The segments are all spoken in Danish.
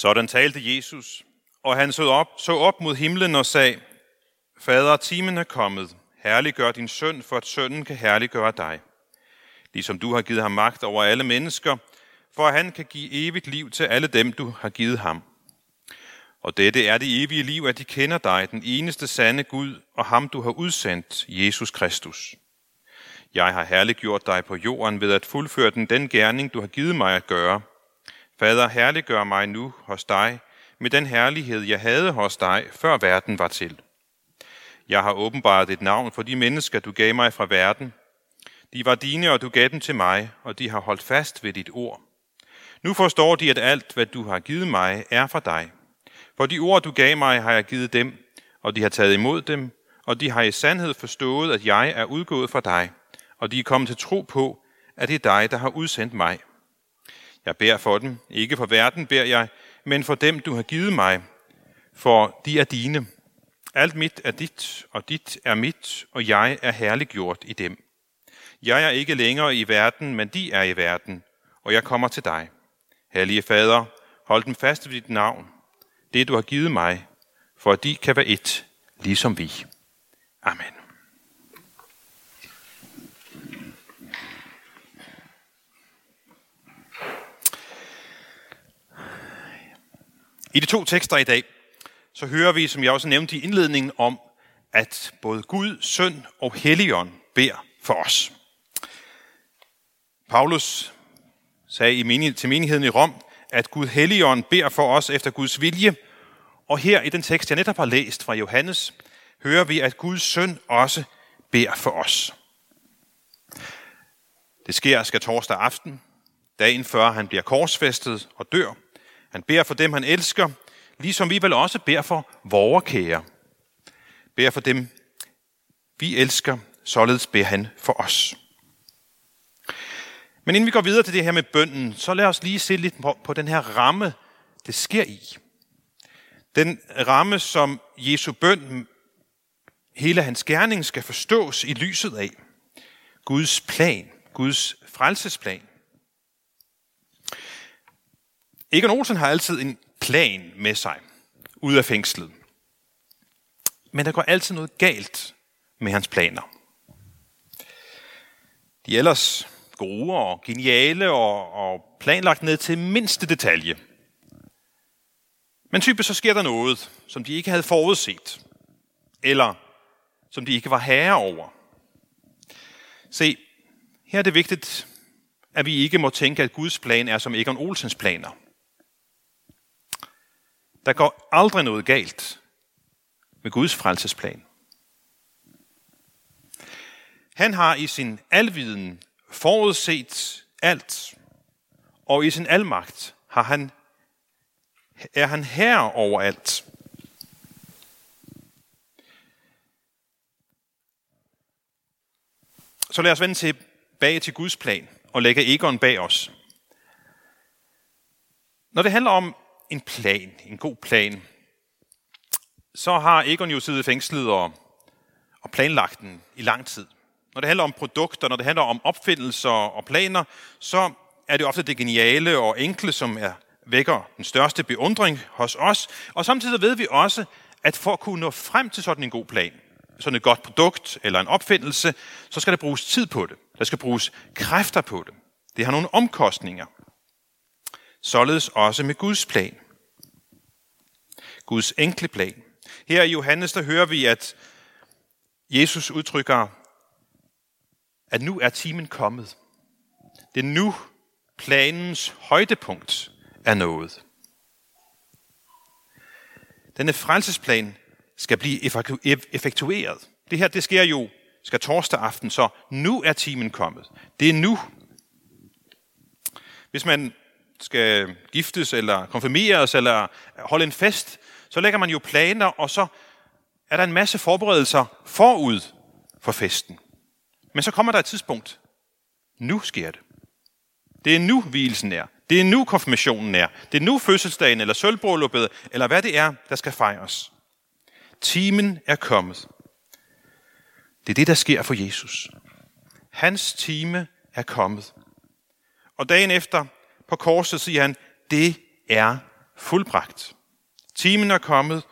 Sådan talte Jesus, og han så op, så op mod himlen og sagde, Fader, timen er kommet. Herliggør din søn, for at sønnen kan herliggøre dig. Ligesom du har givet ham magt over alle mennesker, for at han kan give evigt liv til alle dem, du har givet ham. Og dette er det evige liv, at de kender dig, den eneste sande Gud, og ham du har udsendt, Jesus Kristus. Jeg har herliggjort dig på jorden ved at fuldføre den den gerning, du har givet mig at gøre. Fader, herliggør mig nu hos dig, med den herlighed, jeg havde hos dig, før verden var til. Jeg har åbenbart et navn for de mennesker, du gav mig fra verden. De var dine, og du gav dem til mig, og de har holdt fast ved dit ord. Nu forstår de, at alt, hvad du har givet mig, er fra dig. For de ord, du gav mig, har jeg givet dem, og de har taget imod dem, og de har i sandhed forstået, at jeg er udgået fra dig, og de er kommet til tro på, at det er dig, der har udsendt mig. Jeg beder for dem, ikke for verden beder jeg, men for dem, du har givet mig, for de er dine. Alt mit er dit, og dit er mit, og jeg er herliggjort i dem. Jeg er ikke længere i verden, men de er i verden, og jeg kommer til dig. Herlige Fader, hold dem fast ved dit navn, det du har givet mig, for at de kan være et, ligesom vi. Amen. I de to tekster i dag, så hører vi, som jeg også nævnte i indledningen, om, at både Gud, Søn og Helligånd beder for os. Paulus sagde i menighed, til menigheden i Rom, at Gud Helligånd beder for os efter Guds vilje. Og her i den tekst, jeg netop har læst fra Johannes, hører vi, at Guds søn også beder for os. Det sker skal torsdag aften, dagen før han bliver korsfæstet og dør. Han beder for dem, han elsker, ligesom vi vel også beder for vore kære. Beder for dem, vi elsker, således beder han for os. Men inden vi går videre til det her med bønden, så lad os lige se lidt på, på den her ramme, det sker i. Den ramme, som Jesu bøn, hele hans gerning, skal forstås i lyset af. Guds plan, Guds frelsesplan. Egon Olsen har altid en plan med sig, ud af fængslet. Men der går altid noget galt med hans planer. De ellers gode og geniale og, og planlagt ned til mindste detalje. Men typisk så sker der noget, som de ikke havde forudset, eller som de ikke var herre over. Se, her er det vigtigt, at vi ikke må tænke, at Guds plan er som Egon Olsens planer. Der går aldrig noget galt med Guds frelsesplan. Han har i sin alviden forudset alt, og i sin almagt har han, er han herre over alt. Så lad os vende tilbage til Guds plan og lægge Egon bag os. Når det handler om en plan, en god plan, så har Egon jo siddet fængslet og, og planlagt den i lang tid. Når det handler om produkter, når det handler om opfindelser og planer, så er det ofte det geniale og enkle, som er vækker den største beundring hos os. Og samtidig ved vi også, at for at kunne nå frem til sådan en god plan, sådan et godt produkt eller en opfindelse, så skal der bruges tid på det. Der skal bruges kræfter på det. Det har nogle omkostninger. Således også med Guds plan. Guds enkle plan. Her i Johannes, der hører vi, at Jesus udtrykker at nu er timen kommet. Det er nu planens højdepunkt er nået. Denne frelsesplan skal blive effektueret. Det her, det sker jo, skal torsdag aften, så nu er timen kommet. Det er nu. Hvis man skal giftes, eller konfirmeres, eller holde en fest, så lægger man jo planer, og så er der en masse forberedelser forud for festen. Men så kommer der et tidspunkt. Nu sker det. Det er nu hvilesen er. Det er nu konfirmationen er. Det er nu fødselsdagen, eller sølvbrylluppet, eller hvad det er, der skal fejres. Timen er kommet. Det er det, der sker for Jesus. Hans time er kommet. Og dagen efter på korset siger han, det er fuldbragt. Timen er kommet,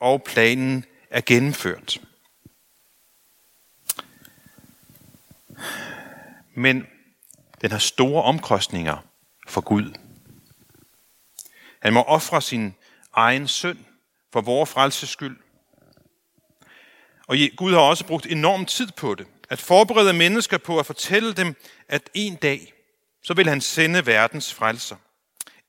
og planen er gennemført. Men den har store omkostninger for Gud. Han må ofre sin egen søn for vores frelses skyld. Og Gud har også brugt enorm tid på det. At forberede mennesker på at fortælle dem, at en dag, så vil han sende verdens frelser.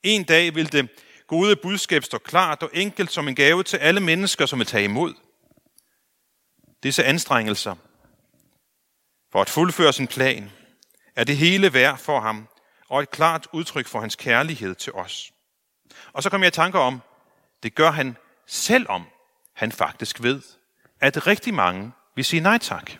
En dag vil det gode budskab stå klart og enkelt som en gave til alle mennesker, som vil tage imod. Disse anstrengelser for at fuldføre sin plan er det hele værd for ham og et klart udtryk for hans kærlighed til os. Og så kommer jeg i tanker om, det gør han selvom han faktisk ved, at rigtig mange vil sige nej tak.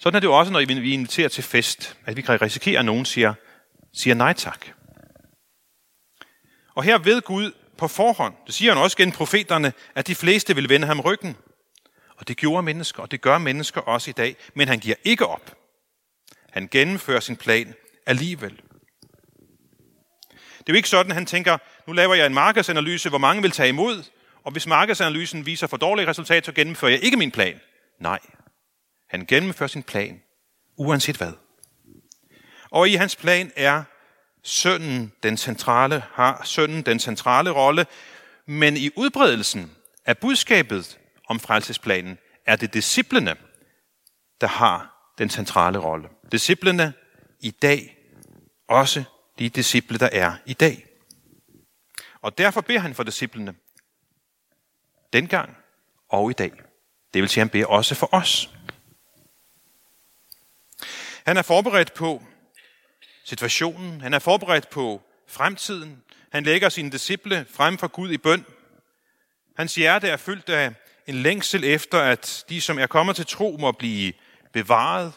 Sådan er det jo også, når vi inviterer til fest, at vi kan risikere, at nogen siger, siger nej tak. Og her ved Gud på forhånd, det siger han også gennem profeterne, at de fleste vil vende ham ryggen. Og det gjorde mennesker, og det gør mennesker også i dag, men han giver ikke op. Han gennemfører sin plan alligevel. Det er jo ikke sådan, at han tænker, nu laver jeg en markedsanalyse, hvor mange vil tage imod, og hvis markedsanalysen viser for dårlige resultater, så gennemfører jeg ikke min plan. Nej, han gennemfører sin plan, uanset hvad. Og i hans plan er sønnen den centrale, har sønnen den centrale rolle, men i udbredelsen af budskabet om frelsesplanen er det disciplene, der har den centrale rolle. Disciplene i dag, også de disciple, der er i dag. Og derfor beder han for disciplene, dengang og i dag. Det vil sige, at han beder også for os. Han er forberedt på situationen. Han er forberedt på fremtiden. Han lægger sine disciple frem for Gud i bøn. Hans hjerte er fyldt af en længsel efter, at de, som er kommet til tro, må blive bevaret.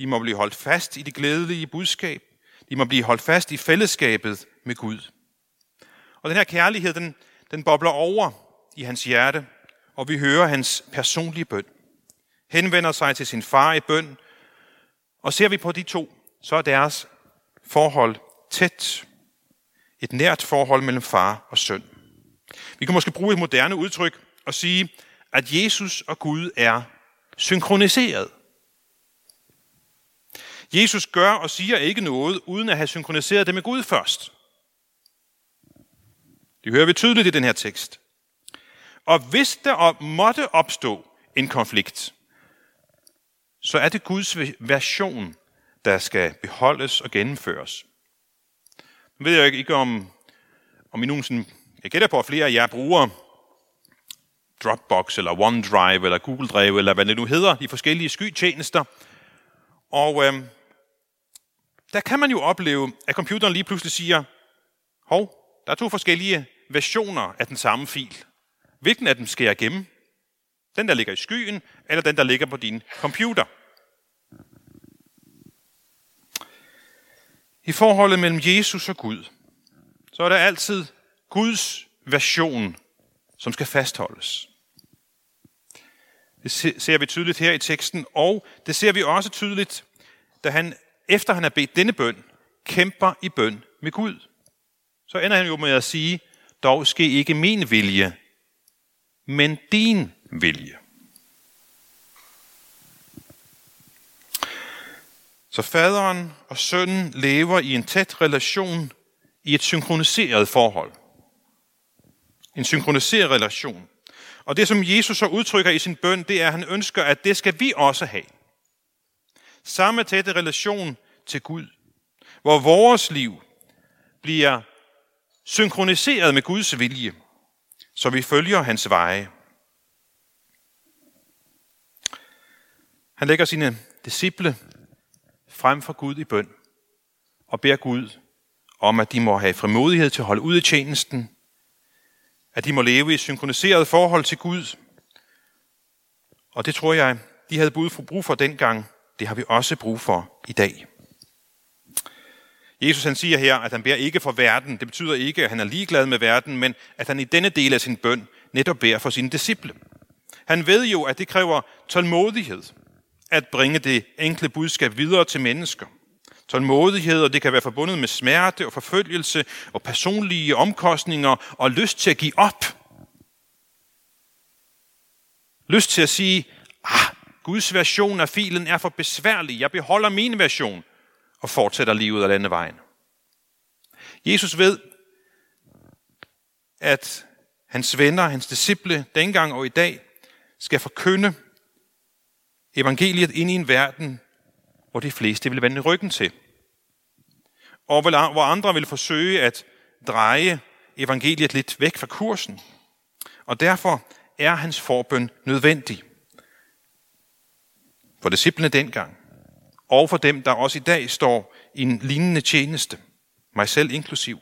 De må blive holdt fast i det glædelige budskab. De må blive holdt fast i fællesskabet med Gud. Og den her kærlighed, den, den bobler over i hans hjerte, og vi hører hans personlige bøn. Henvender sig til sin far i bøn, og ser vi på de to, så er deres forhold tæt. Et nært forhold mellem far og søn. Vi kan måske bruge et moderne udtryk og sige, at Jesus og Gud er synkroniseret. Jesus gør og siger ikke noget, uden at have synkroniseret det med Gud først. Det hører vi tydeligt i den her tekst. Og hvis der måtte opstå en konflikt, så er det Guds version, der skal beholdes og gennemføres. Nu ved jeg ikke, om, om I nogensinde, jeg gætter på, at flere af jer bruger Dropbox, eller OneDrive, eller Google Drive, eller hvad det nu hedder, de forskellige skytjenester. Og øh, der kan man jo opleve, at computeren lige pludselig siger, hov, der er to forskellige versioner af den samme fil. Hvilken af dem skal jeg gemme? Den, der ligger i skyen, eller den, der ligger på din computer? I forholdet mellem Jesus og Gud, så er der altid Guds version, som skal fastholdes. Det ser vi tydeligt her i teksten, og det ser vi også tydeligt, da han, efter han har bedt denne bøn, kæmper i bøn med Gud. Så ender han jo med at sige, dog ske ikke min vilje, men din vilje. Så faderen og sønnen lever i en tæt relation i et synkroniseret forhold. En synkroniseret relation. Og det, som Jesus så udtrykker i sin bøn, det er, at han ønsker, at det skal vi også have. Samme tætte relation til Gud, hvor vores liv bliver synkroniseret med Guds vilje, så vi følger hans veje. Han lægger sine disciple frem for Gud i bøn og beder Gud om, at de må have frimodighed til at holde ud i tjenesten, at de må leve i et synkroniseret forhold til Gud. Og det tror jeg, de havde brug for dengang. Det har vi også brug for i dag. Jesus han siger her, at han beder ikke for verden. Det betyder ikke, at han er ligeglad med verden, men at han i denne del af sin bøn netop beder for sine disciple. Han ved jo, at det kræver tålmodighed at bringe det enkle budskab videre til mennesker. Tålmodighed, og det kan være forbundet med smerte og forfølgelse og personlige omkostninger og lyst til at give op. Lyst til at sige, ah, Guds version af filen er for besværlig. Jeg beholder min version og fortsætter livet af denne vejen. Jesus ved, at hans venner, hans disciple, dengang og i dag, skal forkynde evangeliet ind i en verden, hvor de fleste vil vende ryggen til. Og hvor andre vil forsøge at dreje evangeliet lidt væk fra kursen. Og derfor er hans forbøn nødvendig. For disciplene dengang, og for dem, der også i dag står i en lignende tjeneste, mig selv inklusiv.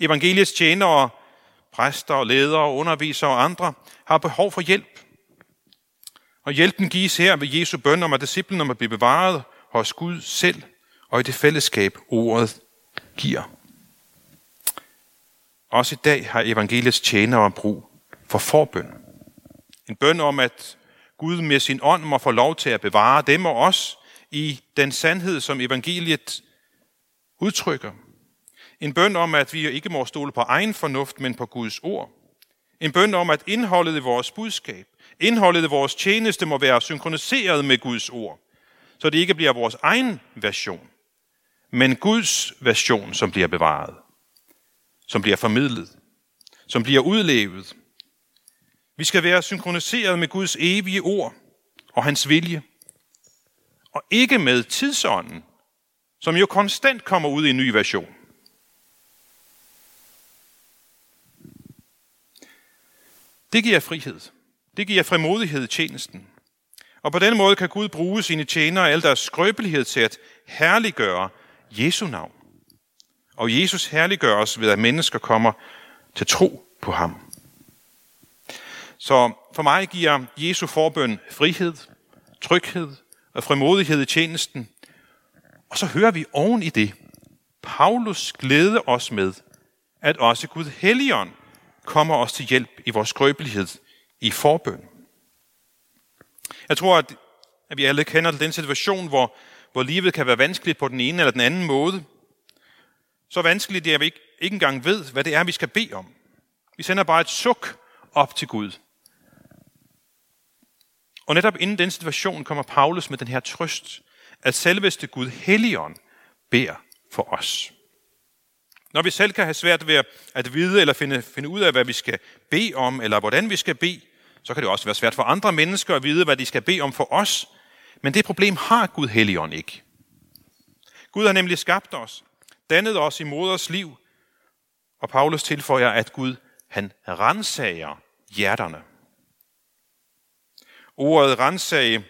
Evangeliets tjenere, præster, ledere, undervisere og andre har behov for hjælp. Og hjælpen gives her ved Jesu bøn om, at disciplene må blive bevaret hos Gud selv og i det fællesskab, ordet giver. Også i dag har evangeliets tjenere brug for forbøn. En bøn om, at Gud med sin ånd må få lov til at bevare dem og os i den sandhed, som evangeliet udtrykker. En bøn om, at vi ikke må stole på egen fornuft, men på Guds ord. En bøn om, at indholdet i vores budskab, indholdet i vores tjeneste må være synkroniseret med Guds ord, så det ikke bliver vores egen version, men Guds version, som bliver bevaret, som bliver formidlet, som bliver udlevet. Vi skal være synkroniseret med Guds evige ord og hans vilje, og ikke med tidsånden, som jo konstant kommer ud i en ny version. Det giver frihed. Det giver frimodighed i tjenesten. Og på den måde kan Gud bruge sine tjenere og al deres skrøbelighed til at herliggøre Jesu navn. Og Jesus herliggøres ved, at mennesker kommer til tro på ham. Så for mig giver Jesu forbøn frihed, tryghed og frimodighed i tjenesten. Og så hører vi oven i det, Paulus glæder os med, at også Gud Helligånd kommer os til hjælp i vores skrøbelighed i forbøn. Jeg tror, at, at vi alle kender den situation, hvor, hvor livet kan være vanskeligt på den ene eller den anden måde. Så vanskeligt, at vi ikke, ikke engang ved, hvad det er, vi skal bede om. Vi sender bare et suk op til Gud. Og netop inden den situation kommer Paulus med den her trøst, at selveste Gud Helligånd beder for os. Når vi selv kan have svært ved at vide eller finde, finde ud af, hvad vi skal bede om, eller hvordan vi skal bede, så kan det også være svært for andre mennesker at vide, hvad de skal bede om for os. Men det problem har Gud Helligånd ikke. Gud har nemlig skabt os, dannet os i moders liv, og Paulus tilføjer, at Gud han rensager hjerterne. Ordet rensage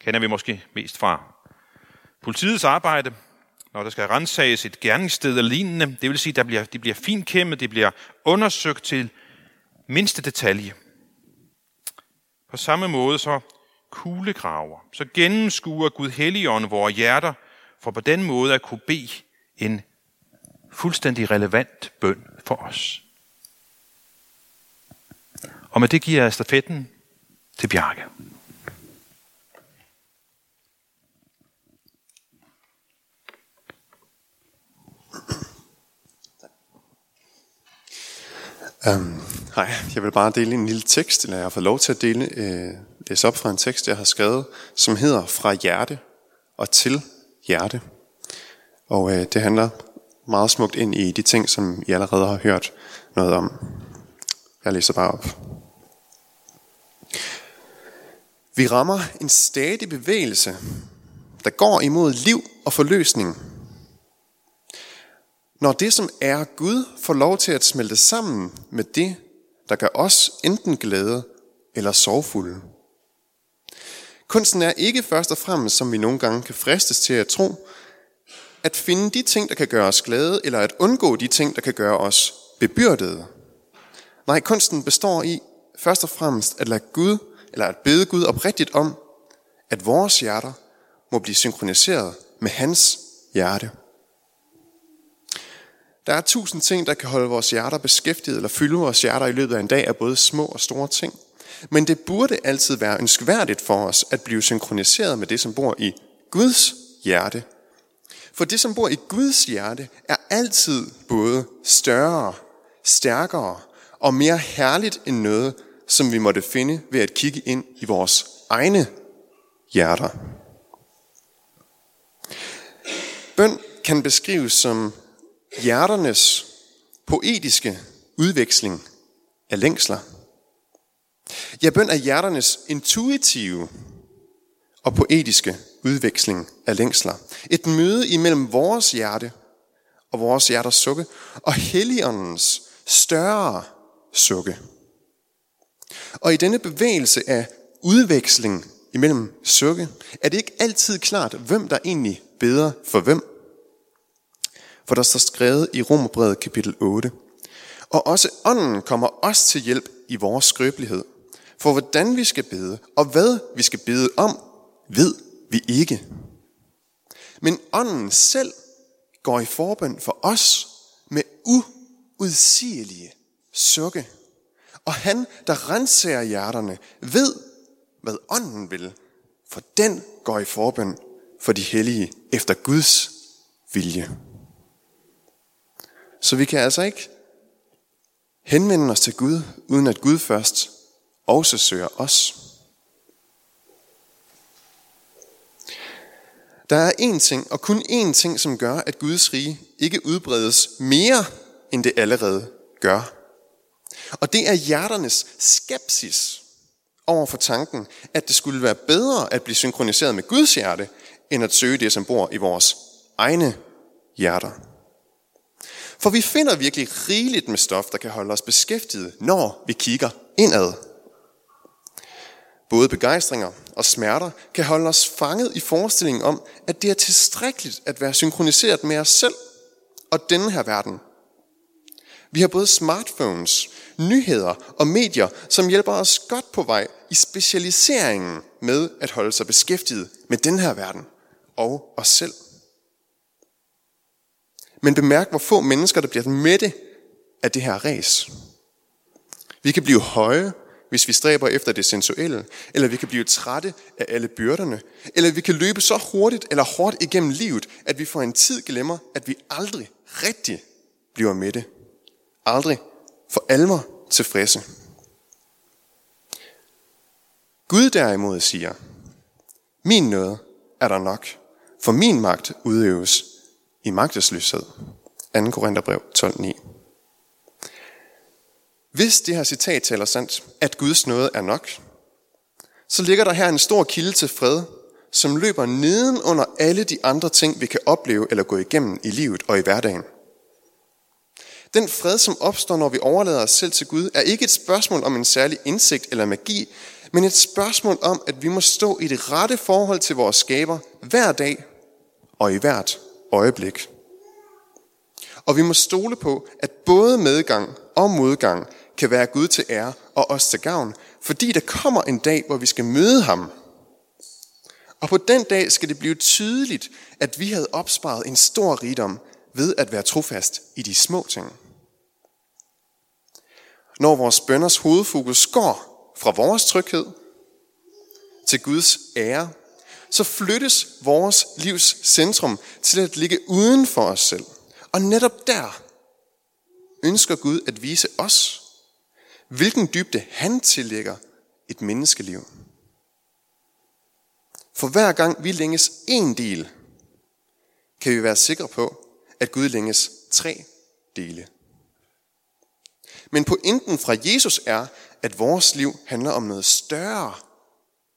kender vi måske mest fra politiets arbejde, når der skal rensages et gerningssted eller lignende. Det vil sige, at der bliver, det bliver finkæmmet, det bliver undersøgt til mindste detalje. På samme måde så kuglegraver, så gennemskuer Gud Helligånd vores hjerter, for på den måde at kunne bede en fuldstændig relevant bøn for os. Og med det giver jeg stafetten til Bjarke. Øhm, um, hej, jeg vil bare dele en lille tekst, eller jeg har fået lov til at dele, øh, læse op fra en tekst, jeg har skrevet, som hedder Fra hjerte og til hjerte. Og øh, det handler meget smukt ind i de ting, som I allerede har hørt noget om. Jeg læser bare op. Vi rammer en stadig bevægelse, der går imod liv og forløsning – når det, som er Gud, får lov til at smelte sammen med det, der gør os enten glade eller sorgfulde. Kunsten er ikke først og fremmest, som vi nogle gange kan fristes til at tro, at finde de ting, der kan gøre os glade, eller at undgå de ting, der kan gøre os bebyrdede. Nej, kunsten består i først og fremmest at lade Gud, eller at bede Gud oprigtigt om, at vores hjerter må blive synkroniseret med hans hjerte. Der er tusind ting, der kan holde vores hjerter beskæftiget eller fylde vores hjerter i løbet af en dag af både små og store ting. Men det burde altid være ønskværdigt for os at blive synkroniseret med det, som bor i Guds hjerte. For det, som bor i Guds hjerte, er altid både større, stærkere og mere herligt end noget, som vi måtte finde ved at kigge ind i vores egne hjerter. Bøn kan beskrives som hjerternes poetiske udveksling af længsler. Ja, bøn er hjerternes intuitive og poetiske udveksling af længsler. Et møde imellem vores hjerte og vores hjerters sukke og Helligåndens større sukke. Og i denne bevægelse af udveksling imellem sukke, er det ikke altid klart, hvem der egentlig beder for hvem. For der står skrevet i Romerbrevet kapitel 8. Og også ånden kommer os til hjælp i vores skrøbelighed. For hvordan vi skal bede, og hvad vi skal bede om, ved vi ikke. Men ånden selv går i forbøn for os med uudsigelige sukke. Og han, der renser hjerterne, ved, hvad ånden vil, for den går i forbøn for de hellige efter Guds vilje. Så vi kan altså ikke henvende os til Gud, uden at Gud først også søger os. Der er én ting, og kun én ting, som gør, at Guds rige ikke udbredes mere, end det allerede gør. Og det er hjerternes skepsis over for tanken, at det skulle være bedre at blive synkroniseret med Guds hjerte, end at søge det, som bor i vores egne hjerter. For vi finder virkelig rigeligt med stof, der kan holde os beskæftiget, når vi kigger indad. Både begejstringer og smerter kan holde os fanget i forestillingen om, at det er tilstrækkeligt at være synkroniseret med os selv og denne her verden. Vi har både smartphones, nyheder og medier, som hjælper os godt på vej i specialiseringen med at holde sig beskæftiget med den her verden og os selv. Men bemærk, hvor få mennesker, der bliver mætte af det her res. Vi kan blive høje, hvis vi stræber efter det sensuelle, eller vi kan blive trætte af alle byrderne, eller vi kan løbe så hurtigt eller hårdt igennem livet, at vi for en tid glemmer, at vi aldrig rigtig bliver mætte. Aldrig for alvor tilfredse. Gud derimod siger, min noget er der nok, for min magt udøves i magtesløshed. 2. Korintherbrev 12.9 Hvis det her citat taler sandt, at Guds nåde er nok, så ligger der her en stor kilde til fred, som løber neden under alle de andre ting, vi kan opleve eller gå igennem i livet og i hverdagen. Den fred, som opstår, når vi overlader os selv til Gud, er ikke et spørgsmål om en særlig indsigt eller magi, men et spørgsmål om, at vi må stå i det rette forhold til vores skaber hver dag og i hvert øjeblik. Og vi må stole på, at både medgang og modgang kan være Gud til ære og os til gavn, fordi der kommer en dag, hvor vi skal møde ham. Og på den dag skal det blive tydeligt, at vi havde opsparet en stor rigdom ved at være trofast i de små ting. Når vores bønders hovedfokus går fra vores tryghed til Guds ære, så flyttes vores livs centrum til at ligge uden for os selv. Og netop der ønsker Gud at vise os, hvilken dybde han tillægger et menneskeliv. For hver gang vi længes en del, kan vi være sikre på, at Gud længes tre dele. Men pointen fra Jesus er, at vores liv handler om noget større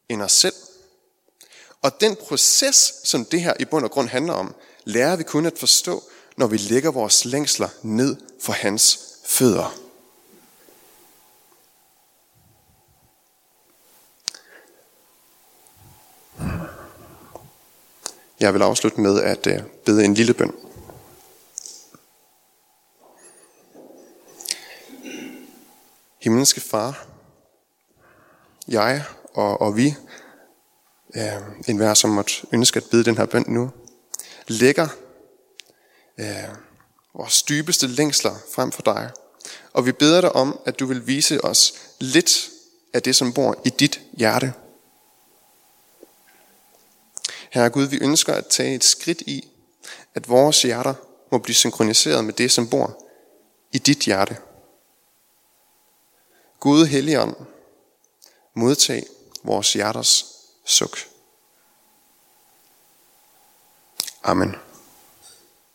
end os selv. Og den proces, som det her i bund og grund handler om, lærer vi kun at forstå, når vi lægger vores længsler ned for hans fødder. Jeg vil afslutte med at øh, bede en lille bøn. Himmelske Far, jeg og, og vi, øh, enhver som måtte ønske at bede den her bøn nu, lægger øh, vores dybeste længsler frem for dig. Og vi beder dig om, at du vil vise os lidt af det, som bor i dit hjerte. Herre Gud, vi ønsker at tage et skridt i, at vores hjerter må blive synkroniseret med det, som bor i dit hjerte. Gud Helligånd, modtag vores hjerters suk. Amen.